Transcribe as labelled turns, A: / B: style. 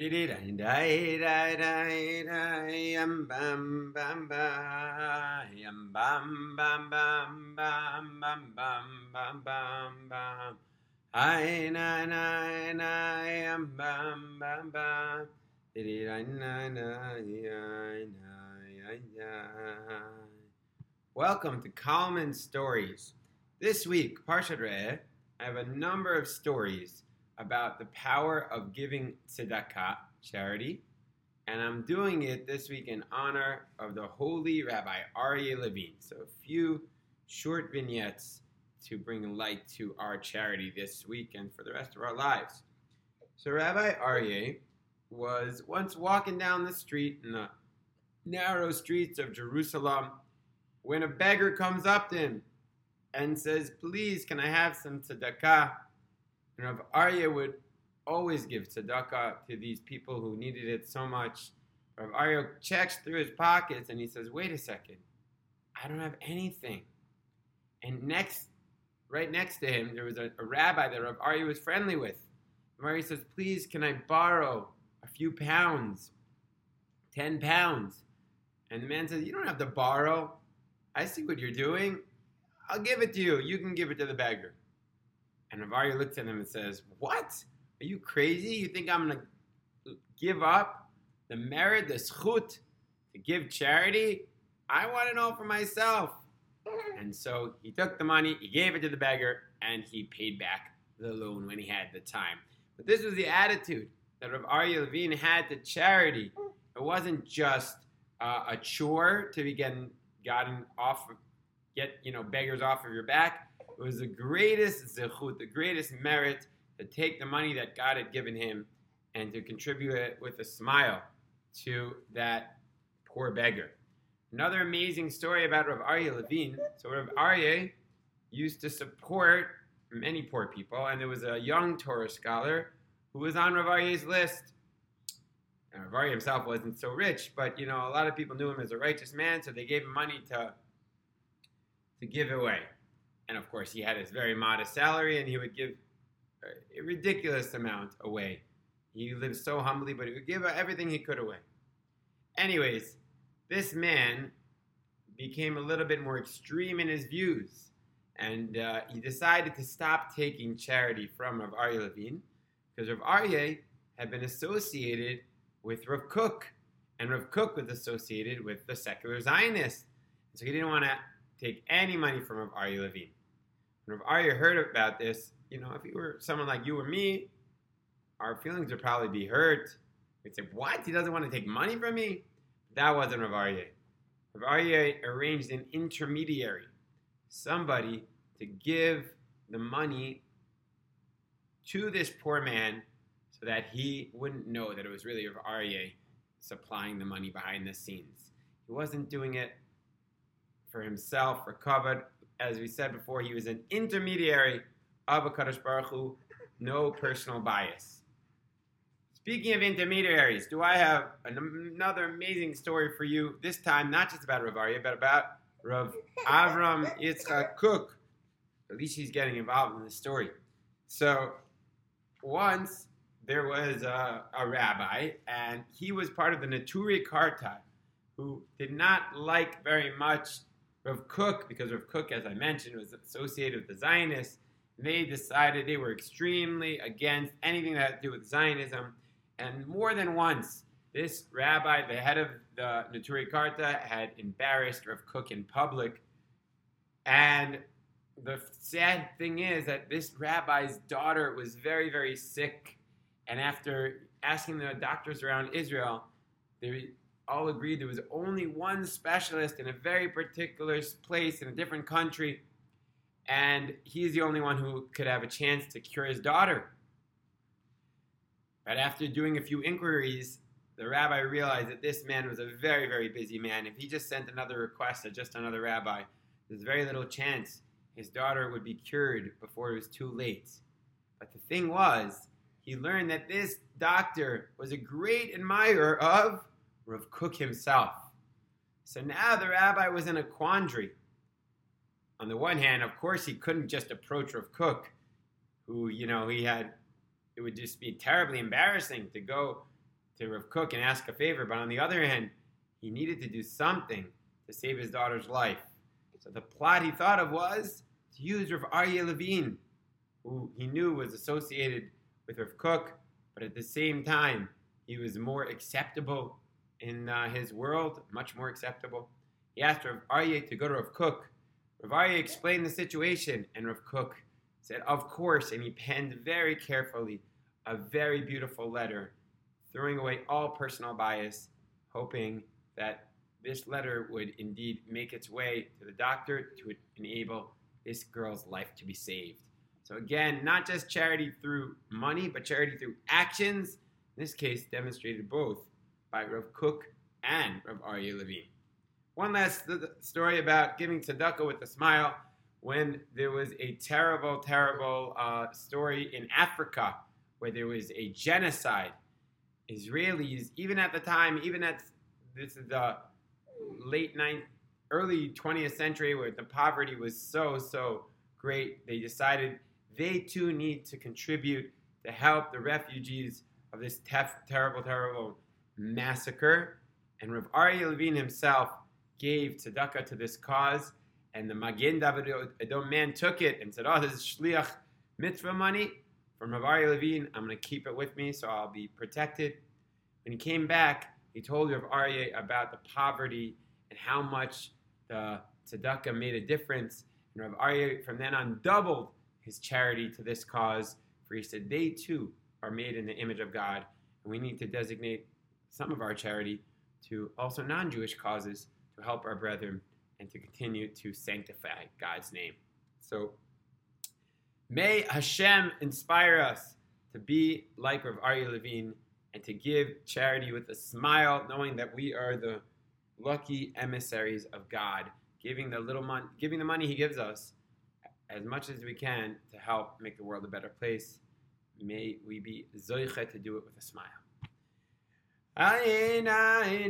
A: I na na na yam bam bam bam diri na na na na na Welcome to Kalman Stories. This week, Parshat Re'eh, I have a number of stories about the power of giving tzedakah, charity, and I'm doing it this week in honor of the holy Rabbi Aryeh Levine. So, a few short vignettes to bring light to our charity this week and for the rest of our lives. So, Rabbi Aryeh was once walking down the street in the narrow streets of Jerusalem when a beggar comes up to him and says, Please, can I have some tzedakah? And Rav Aryeh would always give tzedakah to these people who needed it so much. Rav Aryeh checks through his pockets and he says, Wait a second, I don't have anything. And next, right next to him, there was a, a rabbi that Rav Aryeh was friendly with. Rav Aryeh says, Please, can I borrow a few pounds? 10 pounds. And the man says, You don't have to borrow. I see what you're doing. I'll give it to you. You can give it to the beggar. And Rav Aryeh looks at him and says, What? Are you crazy? You think I'm going to give up the merit, the zechut, to give charity? I want it all for myself. And so he took the money, he gave it to the beggar, and he paid back the loan when he had the time. But this was the attitude that Rav Aryeh Levine had to charity. It wasn't just uh, a chore to be getting gotten off, get you know beggars off of your back. It was the greatest zechut, the greatest merit to take the money that God had given him and to contribute it with a smile to that poor beggar. Another amazing story about Rav Aryeh Levine. So Rav Aryeh used to support many poor people, and there was a young Torah scholar who was on Rav Aryeh's list. And Rav Aryeh himself wasn't so rich, but you know a lot of people knew him as a righteous man, so they gave him money to to give away. And of course, he had his very modest salary, and he would give a ridiculous amount away. He lived so humbly, but he would give everything he could away. Anyways, this man became a little bit more extreme in his views, and uh, he decided to stop taking charity from Rav Aryeh Levine because Rav Aryeh had been associated with Rav Kook, and Rav Kook was associated with the secular Zionists. So he didn't want to take any money from Rav Aryeh Levine. Rav Aryeh heard about this, you know, if he were someone like you or me, our feelings would probably be hurt. We'd say, what? He doesn't want to take money from me? That wasn't Rav Aryeh. Rav Aryeh arranged an intermediary, somebody to give the money to this poor man so that he wouldn't know that it was really Rav Aryeh supplying the money behind the scenes. He wasn't doing it for himself, for kavod. As we said before, he was an intermediary of HaKadosh Baruch Hu, no personal bias. Speaking of intermediaries, do I have another amazing story for you? This time, not just about Rav Aryeh, but about Rav Avram Yitzchak Kook. At least he's getting involved in the story. So, once there was a, a, rabbi, and he was part of the Neturei Karta, who did not like very much Rav Kook, because Rav Kook, as I mentioned, was associated with the Zionists. They decided they were extremely against anything that had to do with Zionism. And more than once, this rabbi, the head of the Neturei Karta, had embarrassed Rav Kook in public. And the sad thing is that this rabbi's daughter was very, very sick. And after asking the doctors around Israel, they all agreed there was only one specialist in a very particular place in a different country, and he's the only one who could have a chance to cure his daughter. But after doing a few inquiries, the rabbi realized that this man was a very, very busy man. If he just sent another request to just another rabbi, there's very little chance his daughter would be cured before it was too late. But the thing was, he learned that this doctor was a great admirer of Rav Kook himself. So now the rabbi was in a quandary. On the one hand, of course, he couldn't just approach Rav Kook, who, you know, he had, it would just be terribly embarrassing to go to Rav Kook and ask a favor, but on the other hand, he needed to do something to save his daughter's life. So the plot he thought of was to use Rav Aryeh Levine, who he knew was associated with Rav Kook, but at the same time, he was more acceptable in uh, his world, much more acceptable. He asked Rav Aryeh to go to Rav Kook. Rav Aryeh explained the situation, and Rav Kook said, Of course, and he penned very carefully a very beautiful letter, throwing away all personal bias, hoping that this letter would indeed make its way to the doctor to enable this girl's life to be saved. So, again, not just charity through money, but charity through actions. In this case, demonstrated both by Rav Kook and Rav Aryeh Levine. One last story about giving tzedakah with a smile when there was a terrible, terrible uh, story in Africa where there was a genocide. Israelis, even at the time, even at this is the late ninth, early 20th century, where the poverty was so so great, they decided they too need to contribute to help the refugees of this tef- terrible, terrible massacre. And Rav Aryeh Levine himself gave tzedakah to this cause, and the Magen David Adom man took it and said, "Oh, this is shliach mitzvah money from Rav Aryeh Levine. I'm going to keep it with me so I'll be protected." When he came back, he told Rav Aryeh about the poverty and how much the tzedakah made a difference. And Rav Aryeh, from then on, doubled his charity to this cause, for he said they too are made in the image of God, and we need to designate some of our charity to also non-Jewish causes to help our brethren and to continue to sanctify God's name. So may Hashem inspire us to be like Rav Aryeh Levine and to give charity with a smile, knowing that we are the lucky emissaries of God, giving the little money, giving the money He gives us as much as we can to help make the world a better place. May we be zoiche to do it with a smile. Ay, ay,